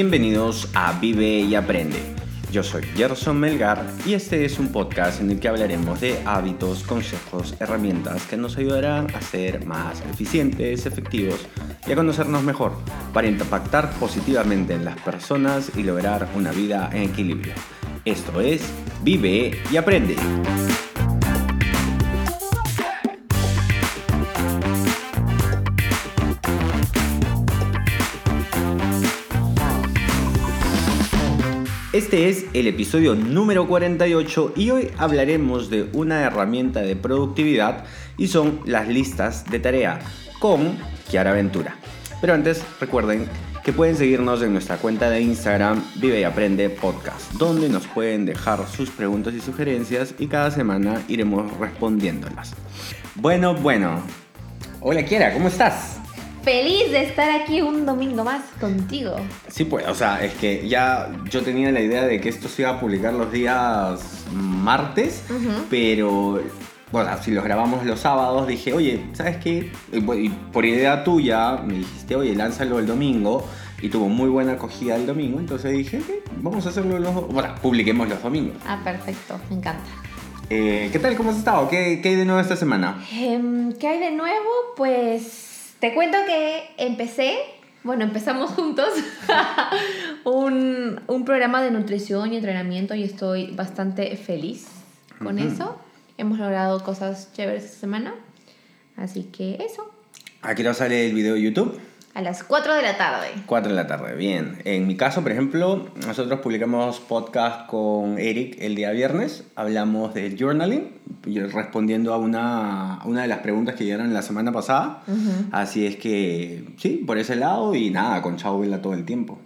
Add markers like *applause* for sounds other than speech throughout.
Bienvenidos a Vive y Aprende. Yo soy Gerson Melgar y este es un podcast en el que hablaremos de hábitos, consejos, herramientas que nos ayudarán a ser más eficientes, efectivos y a conocernos mejor para impactar positivamente en las personas y lograr una vida en equilibrio. Esto es Vive y Aprende. Este es el episodio número 48 y hoy hablaremos de una herramienta de productividad y son las listas de tarea con Kiara Ventura. Pero antes recuerden que pueden seguirnos en nuestra cuenta de Instagram Vive y Aprende Podcast, donde nos pueden dejar sus preguntas y sugerencias y cada semana iremos respondiéndolas. Bueno, bueno. Hola Kiara, ¿cómo estás? Feliz de estar aquí un domingo más contigo. Sí, pues, o sea, es que ya yo tenía la idea de que esto se iba a publicar los días martes, pero bueno, si los grabamos los sábados, dije, oye, ¿sabes qué? Y por idea tuya, me dijiste, oye, lánzalo el domingo. Y tuvo muy buena acogida el domingo, entonces dije, vamos a hacerlo los... Bueno, publiquemos los domingos. Ah, perfecto, me encanta. Eh, ¿Qué tal? ¿Cómo has estado? ¿Qué, ¿Qué, hay de nuevo esta semana? Em, ¿Qué hay de nuevo? Pues te cuento que empecé, bueno, empezamos juntos *laughs* un, un, programa de nutrición y entrenamiento y estoy bastante feliz con eso. Hemos logrado cosas chéveres esta semana. Así que eso. Aquí nos sale el video de YouTube. A las 4 de la tarde. 4 de la tarde, bien. En mi caso, por ejemplo, nosotros publicamos podcast con Eric el día viernes. Hablamos de journaling, respondiendo a una, una de las preguntas que llegaron la semana pasada. Así es que, sí, por ese lado y nada, con Chao Vela todo el tiempo.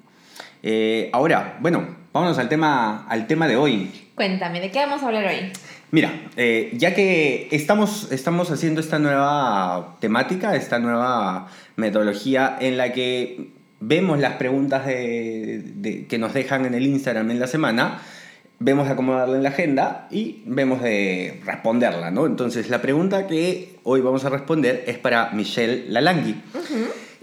Eh, ahora, bueno, vámonos al tema, al tema de hoy. Cuéntame, ¿de qué vamos a hablar hoy? Mira, eh, ya que estamos, estamos haciendo esta nueva temática, esta nueva metodología en la que vemos las preguntas de, que nos dejan en el Instagram en la semana, vemos acomodarla en la agenda y vemos de responderla, ¿no? Entonces, la pregunta que hoy vamos a responder es para Michelle Lalangui.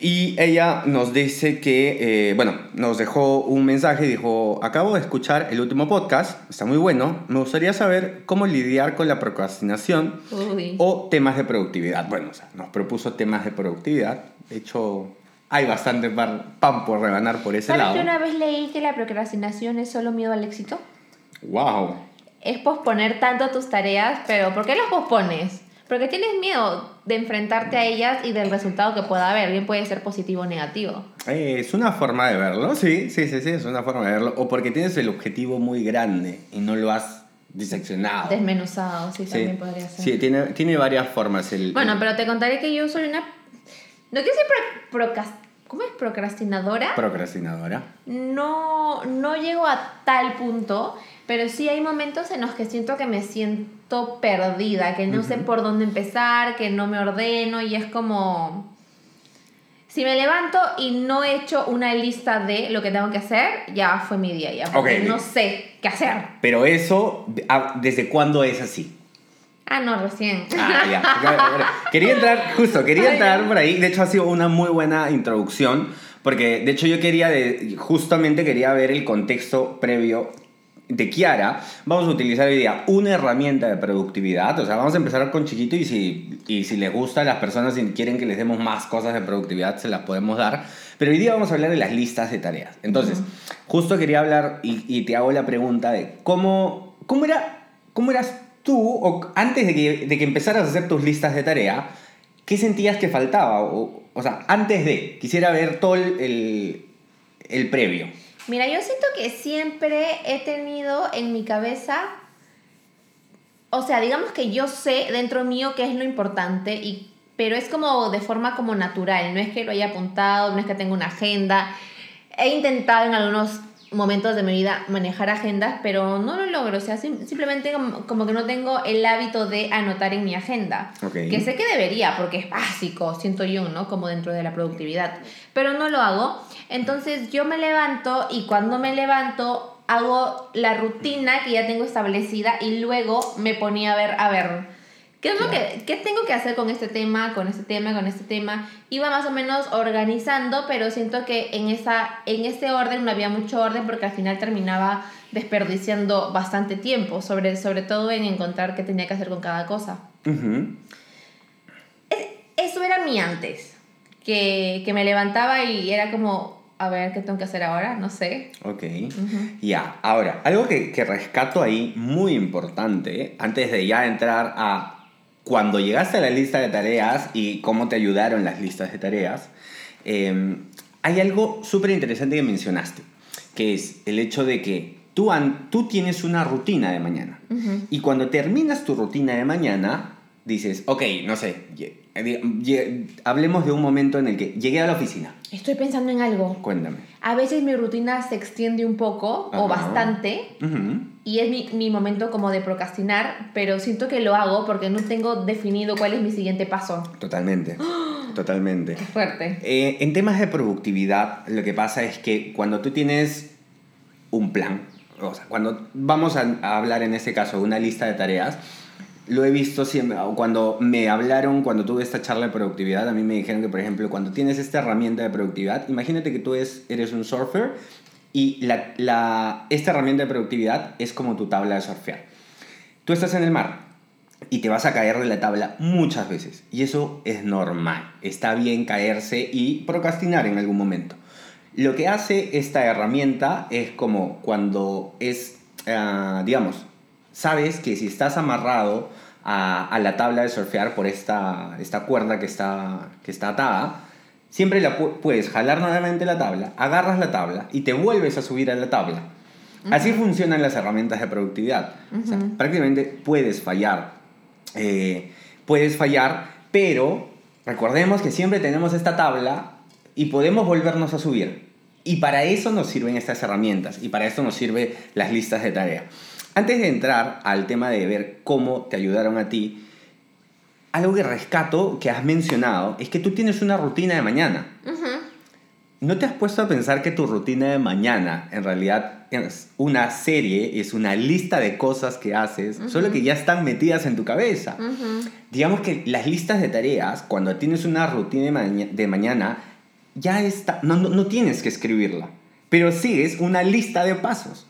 Y ella nos dice que, eh, bueno, nos dejó un mensaje y dijo, acabo de escuchar el último podcast, está muy bueno, me gustaría saber cómo lidiar con la procrastinación o temas de productividad. Bueno, o sea, nos propuso temas de productividad, de hecho hay bastante pan por rebanar por ese ¿Sabes lado. que una vez leí que la procrastinación es solo miedo al éxito? ¡Wow! Es posponer tanto tus tareas, pero ¿por qué las pospones? Porque tienes miedo de enfrentarte a ellas y del resultado que pueda haber. Bien puede ser positivo o negativo. Eh, es una forma de verlo, sí, sí, sí, sí, es una forma de verlo. O porque tienes el objetivo muy grande y no lo has diseccionado. Desmenuzado, sí, también podría ser. Sí, tiene, tiene varias formas. El, bueno, pero te contaré que yo soy una... No quiero decir ¿Cómo es? Procrastinadora. Procrastinadora. No, no llego a tal punto, pero sí hay momentos en los que siento que me siento perdida, que no sé por dónde empezar, que no me ordeno y es como... Si me levanto y no he hecho una lista de lo que tengo que hacer, ya fue mi día, ya porque no sé qué hacer. Pero eso, ah, ¿desde cuándo es así? Ah, no, recién. Ah, ya. *laughs* quería entrar, justo, quería entrar por ahí. De hecho, ha sido una muy buena introducción. Porque, de hecho, yo quería, de, justamente quería ver el contexto previo de Kiara, vamos a utilizar hoy día una herramienta de productividad. O sea, vamos a empezar con chiquito y si, y si les gusta a las personas y quieren que les demos más cosas de productividad, se las podemos dar. Pero hoy día vamos a hablar de las listas de tareas. Entonces, justo quería hablar y, y, te hago la pregunta de cómo, cómo, era, cómo eras tú, o antes de que, de que empezaras a hacer tus listas de tarea, ¿qué sentías que faltaba? O, o sea, antes de, quisiera ver todo el, el previo. Mira, yo siento que siempre he tenido en mi cabeza, o sea, digamos que yo sé dentro mío qué es lo importante, y, pero es como de forma como natural, no es que lo haya apuntado, no es que tenga una agenda. He intentado en algunos momentos de mi vida manejar agendas, pero no lo logro. O sea, simplemente como, que no tengo el hábito de anotar en mi agenda. Que sé que debería, porque es básico, siento yo, ¿no? Como dentro de la productividad. Pero no lo hago. Entonces yo me levanto y cuando me levanto hago la rutina que ya tengo establecida y luego me ponía a ver, a ver, ¿Qué, es lo que, ¿Qué tengo que hacer con este tema, con este tema, con este tema? Iba más o menos organizando, pero siento que en, esa, en ese orden no había mucho orden porque al final terminaba desperdiciando bastante tiempo, sobre, sobre todo en encontrar qué tenía que hacer con cada cosa. Eso era mi antes, que, que me levantaba y era como, a ver qué tengo que hacer ahora, no sé. Ok. Ya, ahora, algo que, que, rescato ahí muy importante, antes de ya entrar a cuando llegaste a la lista de tareas y cómo te ayudaron las listas de tareas, em, hay algo súper interesante que mencionaste, que es el hecho de que tú, tú tienes una rutina de mañana. Y cuando terminas tu rutina de mañana, dices, ok, no sé, hablemos de un momento en el que llegué a la oficina. Estoy pensando en algo. Cuéntame. A veces mi rutina se extiende un poco o bastante y es mi, mi, momento como de procrastinar, pero siento que lo hago porque no tengo definido cuál es mi siguiente paso. Totalmente. *gasps* Totalmente. Qué fuerte. Eh, en temas de productividad, lo que pasa es que cuando tú tienes un plan, o sea, cuando vamos a, a hablar en este caso de una lista de tareas, lo he visto siempre, cuando me hablaron, cuando tuve esta charla de productividad, a mí me dijeron que, por ejemplo, cuando tienes esta herramienta de productividad, imagínate que tú es, eres un surfer y la, la, esta herramienta de productividad es como tu tabla de surfear. Tú estás en el mar y te vas a caer de la tabla muchas veces y eso es normal. Está bien caerse y procrastinar en algún momento. Lo que hace esta herramienta es como cuando es, uh, digamos, sabes que si estás amarrado a, a, la tabla de surfear por esta, esta cuerda que está, que está atada, siempre la puedes jalar nuevamente la tabla, agarras la tabla y te vuelves a subir a la tabla. Así funcionan las herramientas de productividad. prácticamente puedes fallar. Eh, puedes fallar, pero recordemos que siempre tenemos esta tabla y podemos volvernos a subir. Y para eso nos sirven estas herramientas y para eso nos sirven las listas de tarea. Antes de entrar al tema de ver cómo te ayudaron a ti, algo que rescato que has mencionado es que tú tienes una rutina de mañana. ¿No te has puesto a pensar que tu rutina de mañana en realidad es una serie, es una lista de cosas que haces, solo que ya están metidas en tu cabeza? Digamos que las listas de tareas, cuando tienes una rutina de, mañana, ya está, no, no tienes que escribirla, pero sigues una lista de pasos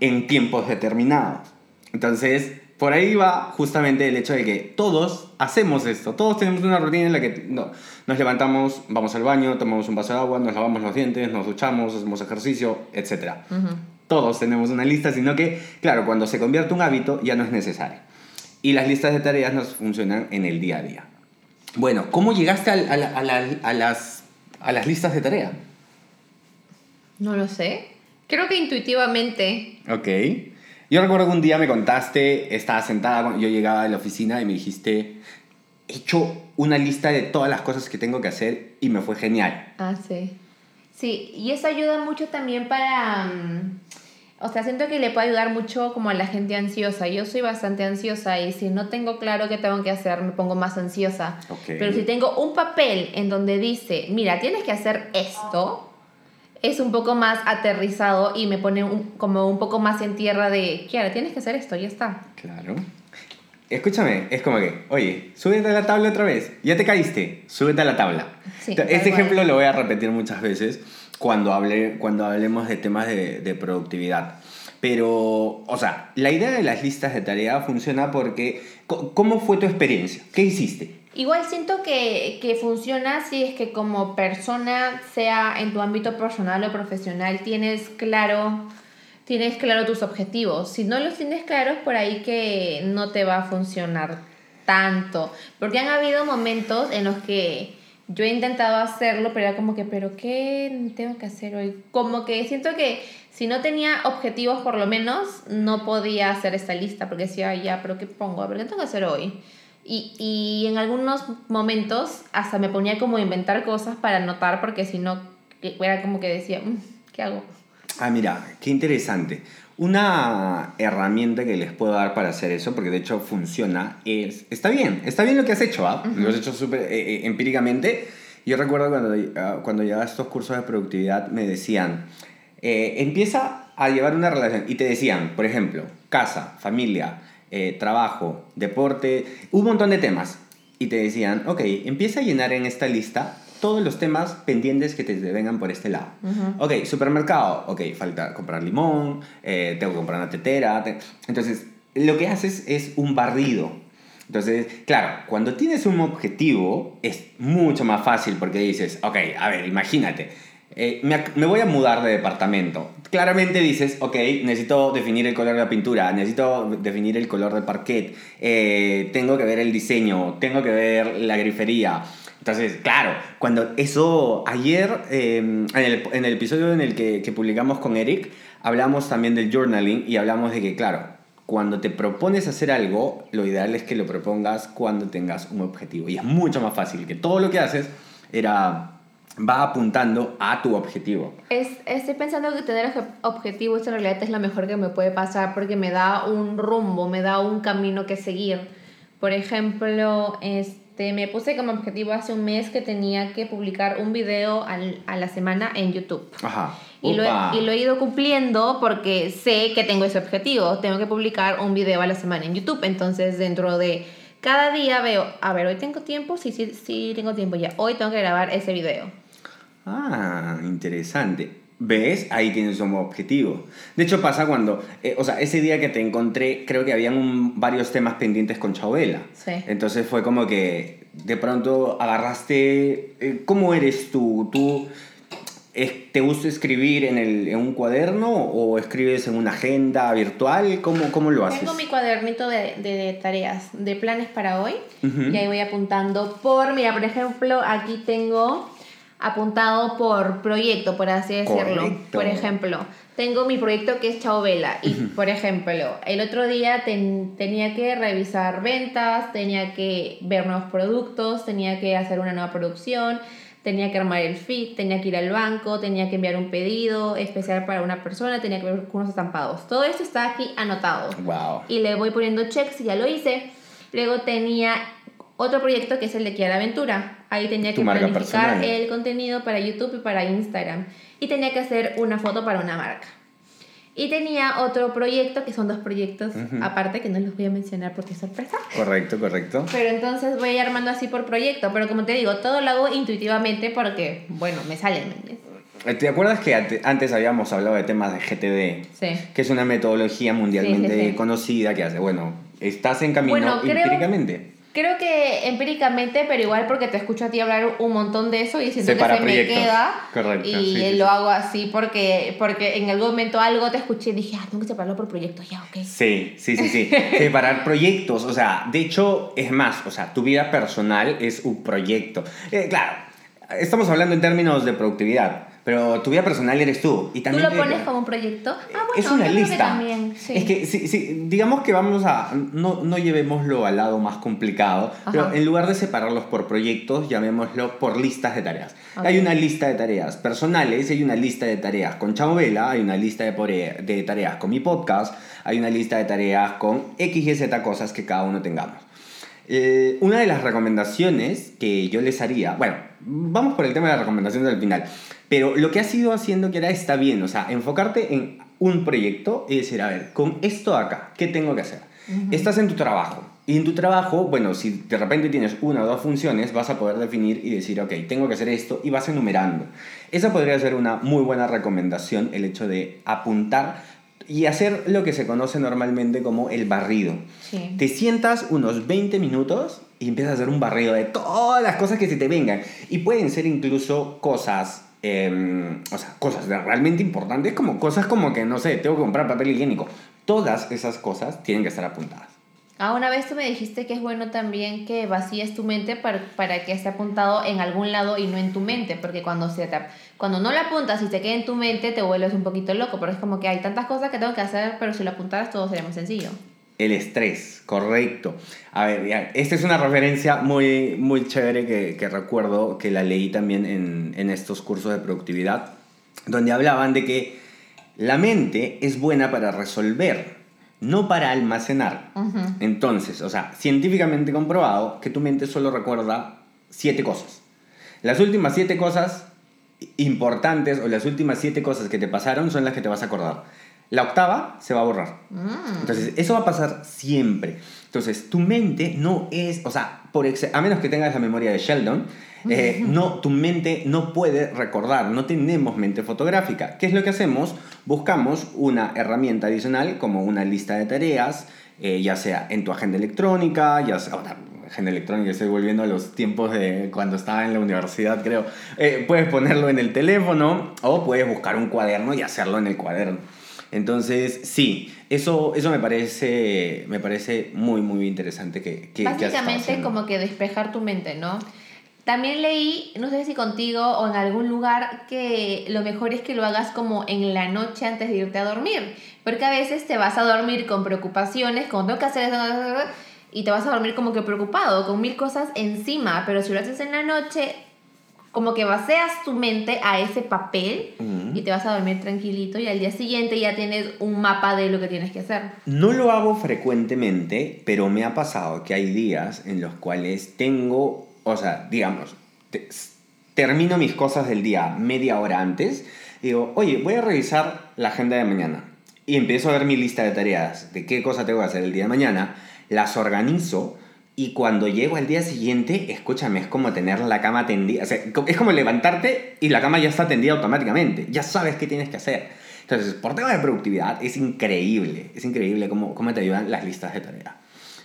en tiempos determinados. Entonces, por ahí va justamente el hecho de que todos hacemos esto, todos tenemos una rutina en la que no, nos levantamos, vamos al baño, tomamos un vaso de agua, nos lavamos los dientes, nos duchamos, hacemos ejercicio, etc. Todos tenemos una lista, sino que, claro, cuando se convierte un hábito ya no es necesario. Y las listas de tareas nos funcionan en el día a día. Bueno, ¿cómo llegaste a, a, a las, a las listas de tareas? No lo sé. Creo que intuitivamente. Ok. Yo recuerdo que un día me contaste, estaba sentada, yo llegaba a la oficina y me dijiste, he hecho una lista de todas las cosas que tengo que hacer y me fue genial. Ah, sí. Sí, y eso ayuda mucho también para... Mm, o sea, siento que le puede ayudar mucho como a la gente ansiosa. Yo soy bastante ansiosa y si no tengo claro qué tengo que hacer, me pongo más ansiosa. Okay. Pero si tengo un papel en donde dice, mira, tienes que hacer esto, es un poco más aterrizado y me pone como un poco más en tierra de, Kiara, tienes que hacer esto, ya está. Claro. Escúchame, es como que, oye, súbete a la tabla otra vez, ya te caíste, súbete a la tabla. este ejemplo lo voy a repetir muchas veces cuando, hable, cuando hablemos de temas de, de productividad. Pero, o sea, la idea de las listas de tarea funciona porque, ¿cómo fue tu experiencia? ¿Qué hiciste? Igual siento que, que, funciona si es que como persona, sea en tu ámbito personal o profesional, tienes claro, tienes claro tus objetivos. Si no los tienes claros, por ahí que no te va a funcionar tanto. Porque han habido momentos en los que yo he intentado hacerlo, pero era como que, ¿pero qué tengo que hacer hoy? Como que siento que si no tenía objetivos, por lo menos, no podía hacer esta lista, porque decía, ya, ¿pero qué pongo? ¿Pero qué tengo que hacer hoy? Y, y, en algunos momentos hasta me ponía como a inventar cosas para anotar, porque si no, era como que decía, mm, ¿qué hago? Ah, mira, qué interesante. Una herramienta que les puedo dar para hacer eso, porque de hecho funciona, es, está bien, está bien lo que has hecho, ¿ah? Lo has hecho súper eh, eh, empíricamente. Yo recuerdo cuando, uh, cuando llegaba a estos cursos de productividad, me decían, eh, empieza a llevar una relación, y te decían, por ejemplo, casa, familia, eh, trabajo, deporte, un montón de temas. Y te decían, ok, empieza a llenar en esta lista todos los temas pendientes que te vengan por este lado. Ok, supermercado, ok, falta comprar limón, eh, tengo que comprar una tetera. Entonces, lo que haces es un barrido. Entonces, claro, cuando tienes un objetivo es mucho más fácil porque dices, ok, a ver, imagínate, eh, me, voy a mudar de departamento. Claramente dices, ok, necesito definir el color de la pintura, necesito definir el color del parquet, eh, tengo que ver el diseño, tengo que ver la grifería. Entonces, claro, cuando eso, ayer, em, en, el, en, el, episodio en el que, que publicamos con Eric, hablamos también del journaling y hablamos de que, claro, cuando te propones hacer algo, lo ideal es que lo propongas cuando tengas un objetivo. Y es mucho más fácil que todo lo que haces era va apuntando a tu objetivo. Es, estoy pensando que tener objetivos en realidad es lo mejor que me puede pasar porque me da un rumbo, me da un camino que seguir. Por ejemplo, este, me puse como objetivo hace un mes que tenía que publicar un video al, a la semana en YouTube. Ajá. Y lo, he, y lo, he, ido cumpliendo porque sé que tengo ese objetivo. Tengo que publicar un video a la semana en YouTube. Entonces, dentro de cada día veo, a ver, hoy tengo tiempo, sí, sí, sí, tengo tiempo ya. Hoy tengo que grabar ese video. Ah, interesante. ¿Ves? Ahí tienes un objetivo. De hecho, pasa cuando, eh, o sea, ese día que te encontré, creo que habían varios temas pendientes con Chabela. Sí. Entonces fue como que de pronto agarraste, eh, ¿cómo eres tú? ¿Tú te gusta escribir en, el, en, un cuaderno o escribes en una agenda virtual? ¿Cómo, cómo lo haces? Tengo mi cuadernito de, de tareas, de planes para hoy, y ahí voy apuntando por, mira, por ejemplo, aquí tengo apuntado por proyecto, por así decirlo. Por ejemplo, tengo mi proyecto que es Chao Vela y, por ejemplo, el otro día tenía que revisar ventas, tenía que ver nuevos productos, tenía que hacer una nueva producción, tenía que armar el feed, tenía que ir al banco, tenía que enviar un pedido especial para una persona, tenía que ver unos estampados. Todo esto está aquí anotado. Wow. Y le voy poniendo checks y ya lo hice. Luego tenía otro proyecto que es el de Kiara Aventura. Ahí tenía que planificar el contenido para YouTube y para Instagram. Y tenía que hacer una foto para una marca. Y tenía otro proyecto, que son dos proyectos aparte, que no los voy a mencionar porque es sorpresa. Correcto, correcto. Pero entonces voy armando así por proyecto. Pero como te digo, todo lo hago intuitivamente porque, bueno, me salen. ¿Te acuerdas que antes habíamos hablado de temas de GTD? Sí. Que es una metodología mundialmente conocida que hace, bueno, estás en camino empíricamente. Creo que empíricamente, pero igual porque te escucho a ti hablar un montón de eso y siento que se me queda. Correcto. Y lo hago así porque, porque en algún momento algo te escuché y dije, ah, tengo que separarlo por proyectos, ya, ok. Sí, sí, sí, sí. *laughs* Separar proyectos, o sea, de hecho, es más, o sea, tu vida personal es un proyecto. Eh, claro, estamos hablando en términos de productividad. Pero tu vida personal eres tú. Y también ¿Tú lo pones como un proyecto? Ah, bueno, es una lista. también, sí. Es que, si, digamos que vamos a. No, no llevémoslo al lado más complicado, pero en lugar de separarlos por proyectos, llamémoslo por listas de tareas. Hay una lista de tareas personales, hay una lista de tareas con Vela, hay una lista de, de tareas con mi podcast, hay una lista de tareas con X y Z cosas que cada uno tengamos. Eh, una de las recomendaciones que yo les haría, bueno, vamos por el tema de las recomendaciones del final, pero lo que has ido haciendo que era está bien, o sea, enfocarte en un proyecto y decir, a ver, con esto acá, ¿qué tengo que hacer? Estás en tu trabajo. Y en tu trabajo, bueno, si de repente tienes una o dos funciones, vas a poder definir y decir, ok, tengo que hacer esto y vas enumerando. Esa podría ser una muy buena recomendación, el hecho de apuntar y hacer lo que se conoce normalmente como el barrido. Te sientas unos 20 minutos y empiezas a hacer un barrido de todas las cosas que se te vengan. Y pueden ser incluso cosas, em, o sea, cosas realmente importantes, como cosas como que, no sé, tengo que comprar papel higiénico. Todas esas cosas tienen que estar apuntadas. Ah, una vez tú me dijiste que es bueno también que vacíes tu mente para, para, que esté apuntado en algún lado y no en tu mente, porque cuando, se te, cuando no lo apuntas y se queda en tu mente te vuelves un poquito loco, pero es como que hay tantas cosas que tengo que hacer, pero si lo apuntaras todo sería más sencillo. El estrés, correcto. A ver, esta es una referencia muy, muy chévere que, que recuerdo que la leí también en, en estos cursos de productividad, donde hablaban de que la mente es buena para resolver, no para almacenar. Entonces, o sea, científicamente comprobado que tu mente solo recuerda siete cosas. Las últimas siete cosas importantes o las últimas siete cosas que te pasaron son las que te vas a acordar. La octava se va a borrar. Mm. Entonces, eso va a pasar siempre. Entonces, tu mente no es, o sea, por a menos que tengas la memoria de Sheldon, eh, no, tu mente no puede recordar, no tenemos mente fotográfica. ¿Qué es lo que hacemos? Buscamos una herramienta adicional como una lista de tareas, eh, ya sea en tu agenda electrónica, ya sea, ahora, agenda electrónica, estoy volviendo a los tiempos de cuando estaba en la universidad, creo. Eh, puedes ponerlo en el teléfono o puedes buscar un cuaderno y hacerlo en el cuaderno. Entonces, sí, eso, eso me, parece, me parece muy, muy interesante que, que, Básicamente como que despejar tu mente, ¿no? También leí, no sé si contigo o en algún lugar, que lo mejor es que lo hagas como en la noche antes de irte a dormir. Porque a veces te vas a dormir con preocupaciones, como tengo que hacer eso, y te vas a dormir como que preocupado, con mil cosas encima. Pero si lo haces en la noche, como que vacías tu mente a ese papel y te vas a dormir tranquilito y al día siguiente ya tienes un mapa de lo que tienes que hacer. No lo hago frecuentemente, pero me ha pasado que hay días en los cuales tengo, o sea, digamos, termino mis cosas del día media hora antes y digo, oye, voy a revisar la agenda de mañana. Y empiezo a ver mi lista de tareas, de qué cosa tengo que hacer el día de mañana, las organizo y cuando llego al día siguiente, escúchame, es como tener la cama tendida, o es como levantarte y la cama ya está tendida automáticamente, ya sabes qué tienes que hacer. Entonces, por tema de productividad, es increíble, es increíble cómo, cómo te ayudan las listas de tareas.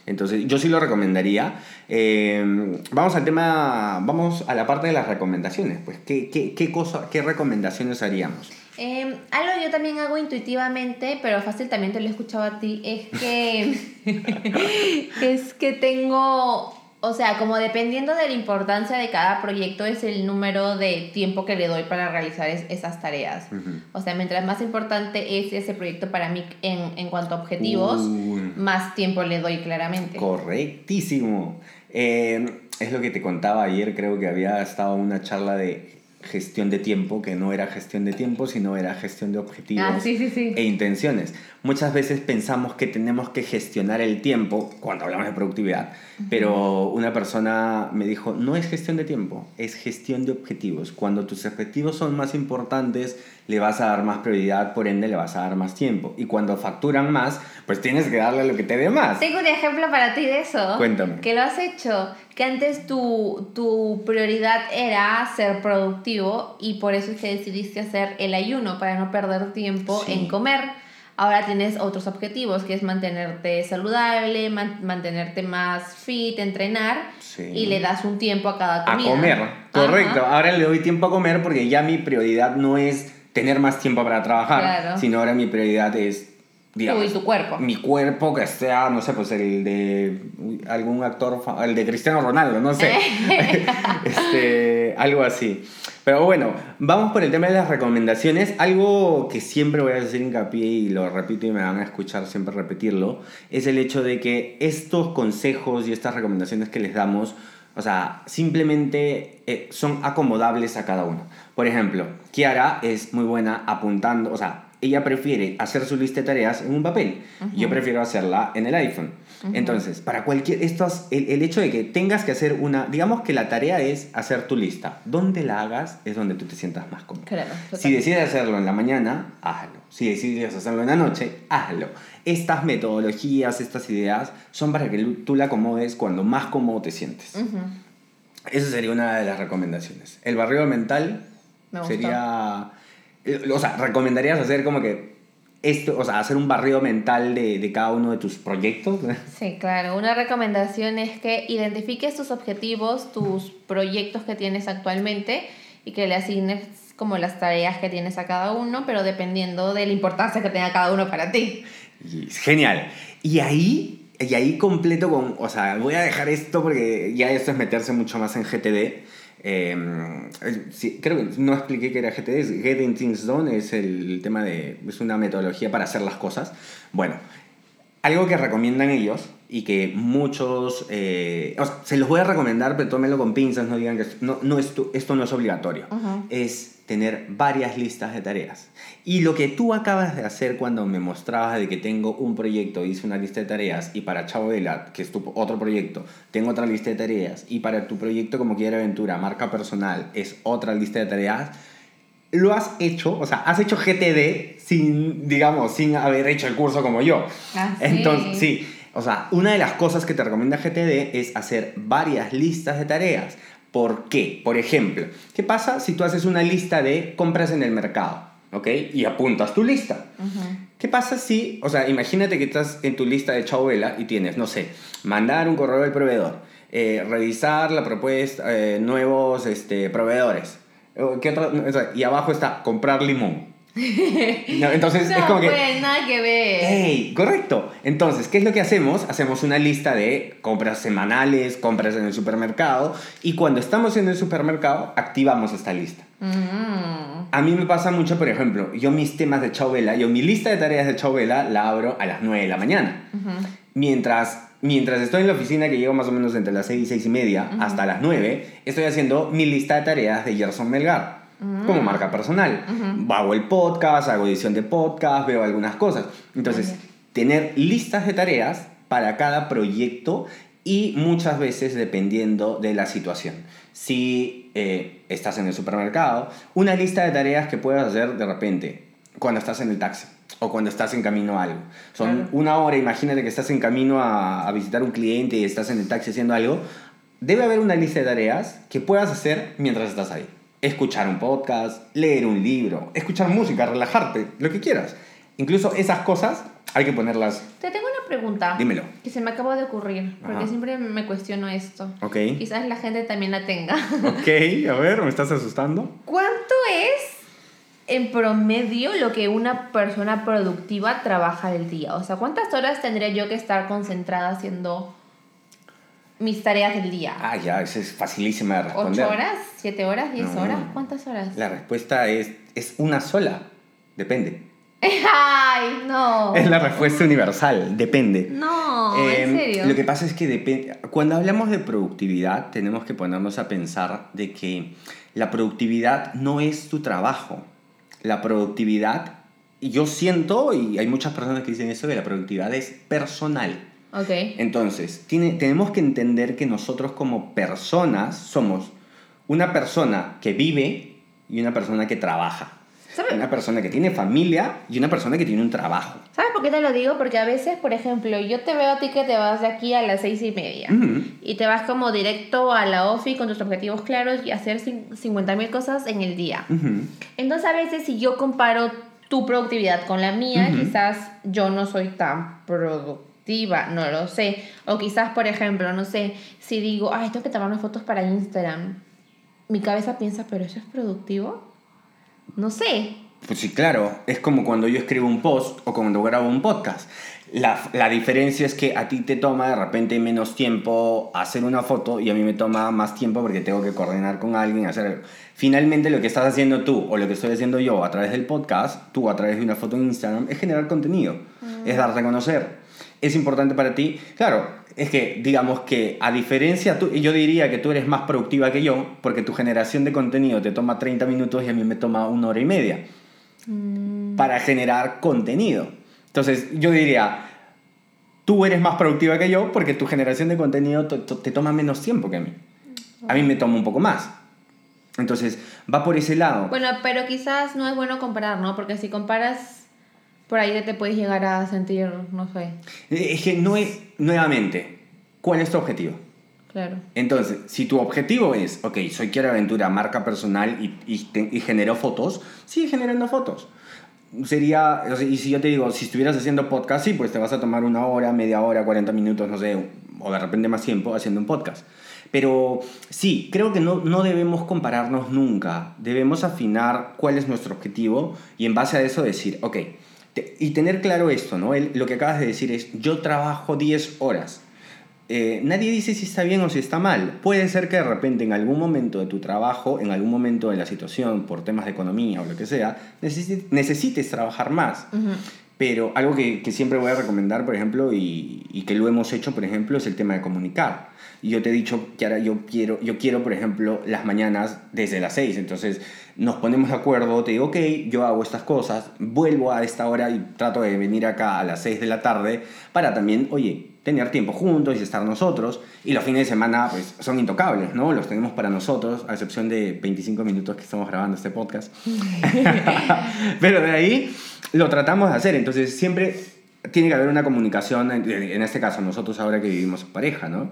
Entonces, yo sí lo recomendaría. Eh, vamos al tema, vamos a la parte de las recomendaciones. Pues, ¿qué, qué, qué, cosa, qué recomendaciones haríamos? Eh, algo yo también hago intuitivamente, pero fácil también te lo he escuchado a ti, es que, *laughs* es que tengo, o sea, como dependiendo de la importancia de cada proyecto es el número de tiempo que le doy para realizar es- esas tareas. Ujú. O sea, mientras más importante es ese proyecto para mí en, en cuanto a objetivos, Uy. Más tiempo le doy claramente. Correctísimo. Eh, es lo que te contaba ayer, creo que había estado una charla de gestión de tiempo, que no era gestión de tiempo, sino era gestión de objetivos Ah, sí, sí, sí. e intenciones. Muchas veces pensamos que tenemos que gestionar el tiempo cuando hablamos de productividad, pero una persona me dijo, no es gestión de tiempo, es gestión de objetivos. Cuando tus objetivos son más importantes, le vas a dar más prioridad, por ende le vas a dar más tiempo. Y cuando facturan más, pues tienes que darle lo que te dé más. Tengo un ejemplo para ti de eso. Cuéntame. Que lo has hecho. Que antes tu, tu prioridad era ser productivo y por eso es que decidiste hacer el ayuno para no perder tiempo Sí. en comer. Ahora tienes otros objetivos, que es mantenerte saludable, man- mantenerte más fit, entrenar Sí. y le das un tiempo a cada a comida. comer, correcto. Ajá. Ahora le doy tiempo a comer porque ya mi prioridad no es tener más tiempo para trabajar, Claro. sino ahora mi prioridad es, digamos, tu cuerpo. mi cuerpo que sea, no sé, pues el de algún actor, el de Cristiano Ronaldo, no sé, *laughs* *laughs* este, algo así. Pero bueno, vamos por el tema de las recomendaciones. Algo que siempre voy a hacer hincapié y lo repito y me van a escuchar siempre repetirlo, es el hecho de que estos consejos y estas recomendaciones que les damos, o sea, simplemente eh, son acomodables a cada uno. Por ejemplo, Kiara es muy buena apuntando, o sea, ella prefiere hacer su lista de tareas en un papel. Yo prefiero hacerla en el iPhone. Entonces, para cualquier, estos, el, el hecho de que tengas que hacer una, digamos que la tarea es hacer tu lista. Donde la hagas es donde tú te sientas más cómodo. Claro, Si decides hacerlo en la mañana, hazlo. Si decides hacerlo en la noche, hazlo. Estas metodologías, estas ideas son para que tú la acomodes cuando más cómodo te sientes. Ujú. Esa sería una de las recomendaciones. El barrido mental Me gustó. sería... eh, O sea, recomendarías hacer como que esto, o sea, hacer un barrido mental de, de cada uno de tus proyectos. *laughs* Sí, claro. Una recomendación es que identifiques tus objetivos, tus proyectos que tienes actualmente y que le asignes como las tareas que tienes a cada uno, pero dependiendo de la importancia que tenga cada uno para ti. Y genial. Y ahí, y ahí completo con, o sea, voy a dejar esto porque ya esto es meterse mucho más en GTD. Sí, creo que no expliqué que era GTD, Getting Things Done, es el tema de, es una metodología para hacer las cosas. Bueno, algo que recomiendan ellos y que muchos, eh, o sea, se los voy a recomendar, pero tómenlo con pinzas, no digan que no, no esto, esto no es obligatorio, es tener varias listas de tareas. Y lo que tú acabas de hacer cuando me mostrabas de que tengo un proyecto, hice una lista de tareas, y para Chavo Vela, que es tu otro proyecto, tengo otra lista de tareas, y para tu proyecto como Quiere Aventura, marca personal, es otra lista de tareas, lo has hecho, o sea, has hecho GTD sin, digamos, sin haber hecho el curso como yo. Ah, sí. Entonces, sí, o sea, una de las cosas que te recomienda GTD es hacer varias listas de tareas. ¿Por qué? Por ejemplo, ¿qué pasa si tú haces una lista de compras en el mercado? ¿Ok? Y apuntas tu lista. ¿Qué pasa si, o sea, imagínate que estás en tu lista de Chabela y tienes, no sé, mandar un correo al proveedor, eh, revisar la propuesta, eh, nuevos este, proveedores. O, ¿Qué otra? Y abajo está comprar limón. No, entonces es No, como que... pues, nada que ver. ¡Ey! Correcto. Entonces, ¿qué es lo que hacemos? Hacemos una lista de compras semanales, compras en el supermercado, y cuando estamos en el supermercado, activamos esta lista. Mm. A mí me pasa mucho, por ejemplo, yo mis temas de Chauvela, yo mi lista de tareas de Chauvela la abro a las 9 de la mañana. Ujú. Mientras, mientras estoy en la oficina, que llego más o menos entre las 6 y 6 y media, hasta las 9, estoy haciendo mi lista de tareas de Gerson Melgar. Como marca personal. Hago el podcast, hago edición de podcast, veo algunas cosas. Entonces, tener listas de tareas para cada proyecto y muchas veces dependiendo de la situación. Si eh, estás en el supermercado, una lista de tareas que puedas hacer de repente cuando estás en el taxi o cuando estás en camino a algo. Son Claro. una hora, imagínate que estás en camino a, a visitar un cliente y estás en el taxi haciendo algo. Debe haber una lista de tareas que puedas hacer mientras estás ahí. Escuchar un podcast, leer un libro, escuchar música, relajarte, lo que quieras. Incluso esas cosas hay que ponerlas. Te tengo una pregunta. Dímelo. Que se me acaba de ocurrir, porque Ajá. siempre me cuestiono esto. ¿Ok? Quizás la gente también la tenga. Ok, a ver, ¿me estás asustando? ¿Cuánto es en promedio lo que una persona productiva trabaja al día? O sea, ¿cuántas horas tendría yo que estar concentrada haciendo mis tareas del día? Ah, ya, esa es facilísima de responder. ¿Ocho horas? ¿Siete horas? ¿Diez No. horas? ¿Cuántas horas? La respuesta es, es una sola. Depende. *laughs* ¡Ay, no! Es la respuesta universal. Depende. No, Eh, ¿en serio? Lo que pasa es que depende. Cuando hablamos de productividad, tenemos que ponernos a pensar de que la productividad no es tu trabajo. La productividad, yo siento, y hay muchas personas que dicen eso, que la productividad es personal. Ok. Entonces, tiene, tenemos que entender que nosotros como personas somos una persona que vive y una persona que trabaja. ¿Sabes? Una persona que tiene familia y una persona que tiene un trabajo. ¿Sabes por qué te lo digo? Porque a veces, por ejemplo, yo te veo a ti que te vas de aquí a las seis y media. Ujú. Y te vas como directo a la OFI con tus objetivos claros y hacer 50 mil cosas en el día. Ujú. Entonces a veces si yo comparo tu productividad con la mía, Ujú. quizás yo no soy tan productiva, no lo sé. O quizás, por ejemplo, no sé, si digo, ay, tengo que tomarme fotos para Instagram, mi cabeza piensa, pero eso es productivo. No sé. Pues sí, claro, es como cuando yo escribo un post o cuando grabo un podcast. La, la diferencia es que a ti te toma de repente menos tiempo hacer una foto y a mí me toma más tiempo porque tengo que coordinar con alguien, hacer algo. Finalmente lo que estás haciendo tú o lo que estoy haciendo yo a través del podcast, tú a través de una foto en Instagram, es generar contenido, es darte a conocer. Es importante para ti. Claro, es que digamos que a diferencia, tú, yo diría que tú eres más productiva que yo porque tu generación de contenido te toma 30 minutos y a mí me toma una hora y media para generar contenido. Entonces, yo diría, tú eres más productiva que yo porque tu generación de contenido te, te- te toma menos tiempo que a mí. A mí me toma un poco más. Entonces, va por ese lado. Bueno, pero quizás no es bueno comparar, ¿no? Porque si comparas, por ahí te puedes llegar a sentir, no sé, Es que no es, nuevamente, ¿cuál es tu objetivo? claro. Entonces, si tu objetivo es, ok, soy Quiero Aventura, marca personal y, y, te- y genero fotos, sigue generando fotos. Sería, y si yo te digo, si estuvieras haciendo podcast, sí, pues te vas a tomar una hora, media hora, 40 minutos, no sé, o de repente más tiempo haciendo un podcast. Pero sí, creo que no, no debemos compararnos nunca. Debemos afinar cuál es nuestro objetivo y en base a eso decir, ok, y tener claro esto, ¿no? Lo que acabas de decir es, yo trabajo 10 horas. Eh, nadie dice si está bien o si está mal. Puede ser que de repente en algún momento de tu trabajo, en algún momento de la situación, por temas de economía o lo que sea, necesi- necesites trabajar más. Pero algo que, que siempre voy a recomendar, por ejemplo, y, y que lo hemos hecho, por ejemplo, es el tema de comunicar. Y yo te he dicho que ahora yo quiero, yo quiero, por ejemplo, las mañanas desde las 6. Entonces nos ponemos de acuerdo, te digo, ok, yo hago estas cosas, vuelvo a esta hora y trato de venir acá a las 6 de la tarde para también, oye, tener tiempo juntos y estar nosotros. Y los fines de semana pues son intocables, ¿no? Los tenemos para nosotros, a excepción de 25 minutos que estamos grabando este podcast. *laughs* Pero de ahí lo tratamos de hacer, entonces siempre tiene que haber una comunicación, en, este caso nosotros ahora que vivimos en pareja, ¿no?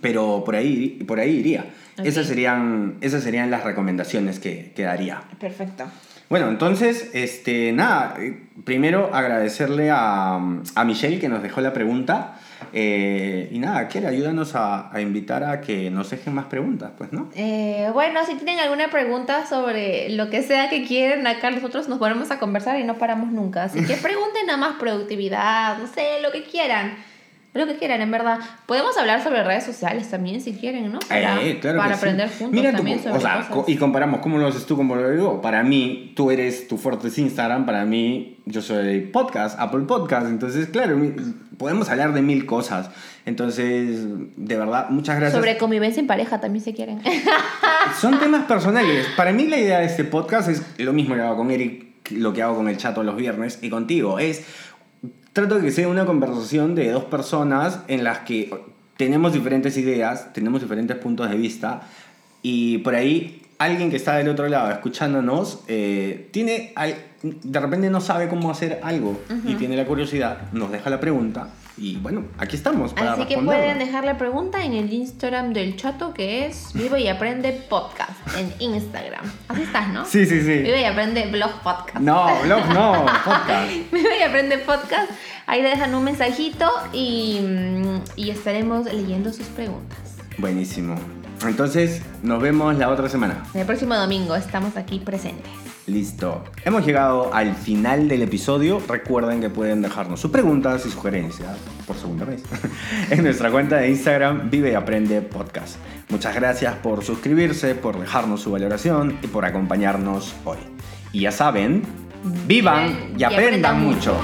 Pero por ahí, por ahí iría. Ok. Esas, serían, esas serían las recomendaciones que, que daría. Perfecto. Bueno, entonces, este, nada, eh, primero agradecerle a, a Michelle que nos dejó la pregunta. Eh, y nada, quiere ayúdanos a, a invitar a que nos dejen más preguntas, pues, ¿no? Eh, bueno, si tienen alguna pregunta sobre lo que sea que quieren, acá nosotros nos ponemos a conversar y no paramos nunca. Así que pregunten nada más productividad, no sé, lo que quieran. Lo que quieran, en verdad. Podemos hablar sobre redes sociales también, si quieren, ¿no? Para, Eh, claro para que sí. aprender juntos Mira tú, también sobre o sea, cosas. co- y comparamos cómo lo haces tú, cómo lo digo. Para mí, tú eres tu fuerte es Instagram, para mí, yo soy podcast, Apple Podcast. Entonces, claro, podemos hablar de mil cosas. Entonces, de verdad, muchas gracias. Sobre convivencia en pareja también, si quieren. *laughs* Son temas personales. Para mí la idea de este podcast es lo mismo que hago con Eric, lo que hago con el chato los viernes y contigo. Es, trato de que sea una conversación de dos personas en las que tenemos diferentes ideas, tenemos diferentes puntos de vista y por ahí alguien que está del otro lado escuchándonos eh, tiene de repente no sabe cómo hacer algo y tiene la curiosidad, nos deja la pregunta y bueno, aquí estamos para Así que pueden dejar la pregunta en el Instagram del chato que es Vivo y Aprende Podcast en Instagram. Así estás, ¿no? Sí, sí, sí. Vivo y Aprende Blog Podcast. No, blog no, podcast. *laughs* Vivo y Aprende Podcast. Ahí dejan un mensajito y, mm, y estaremos leyendo sus preguntas. Buenísimo. Entonces, nos vemos la otra semana. El próximo domingo estamos aquí presentes. Listo. Hemos llegado al final del episodio. Recuerden que pueden dejarnos sus preguntas y sugerencias, por segunda vez, *laughs* en nuestra cuenta de Instagram Vive y Aprende Podcast. Muchas gracias por suscribirse, por dejarnos su valoración y por acompañarnos hoy. Y ya saben, vivan y aprendan mucho.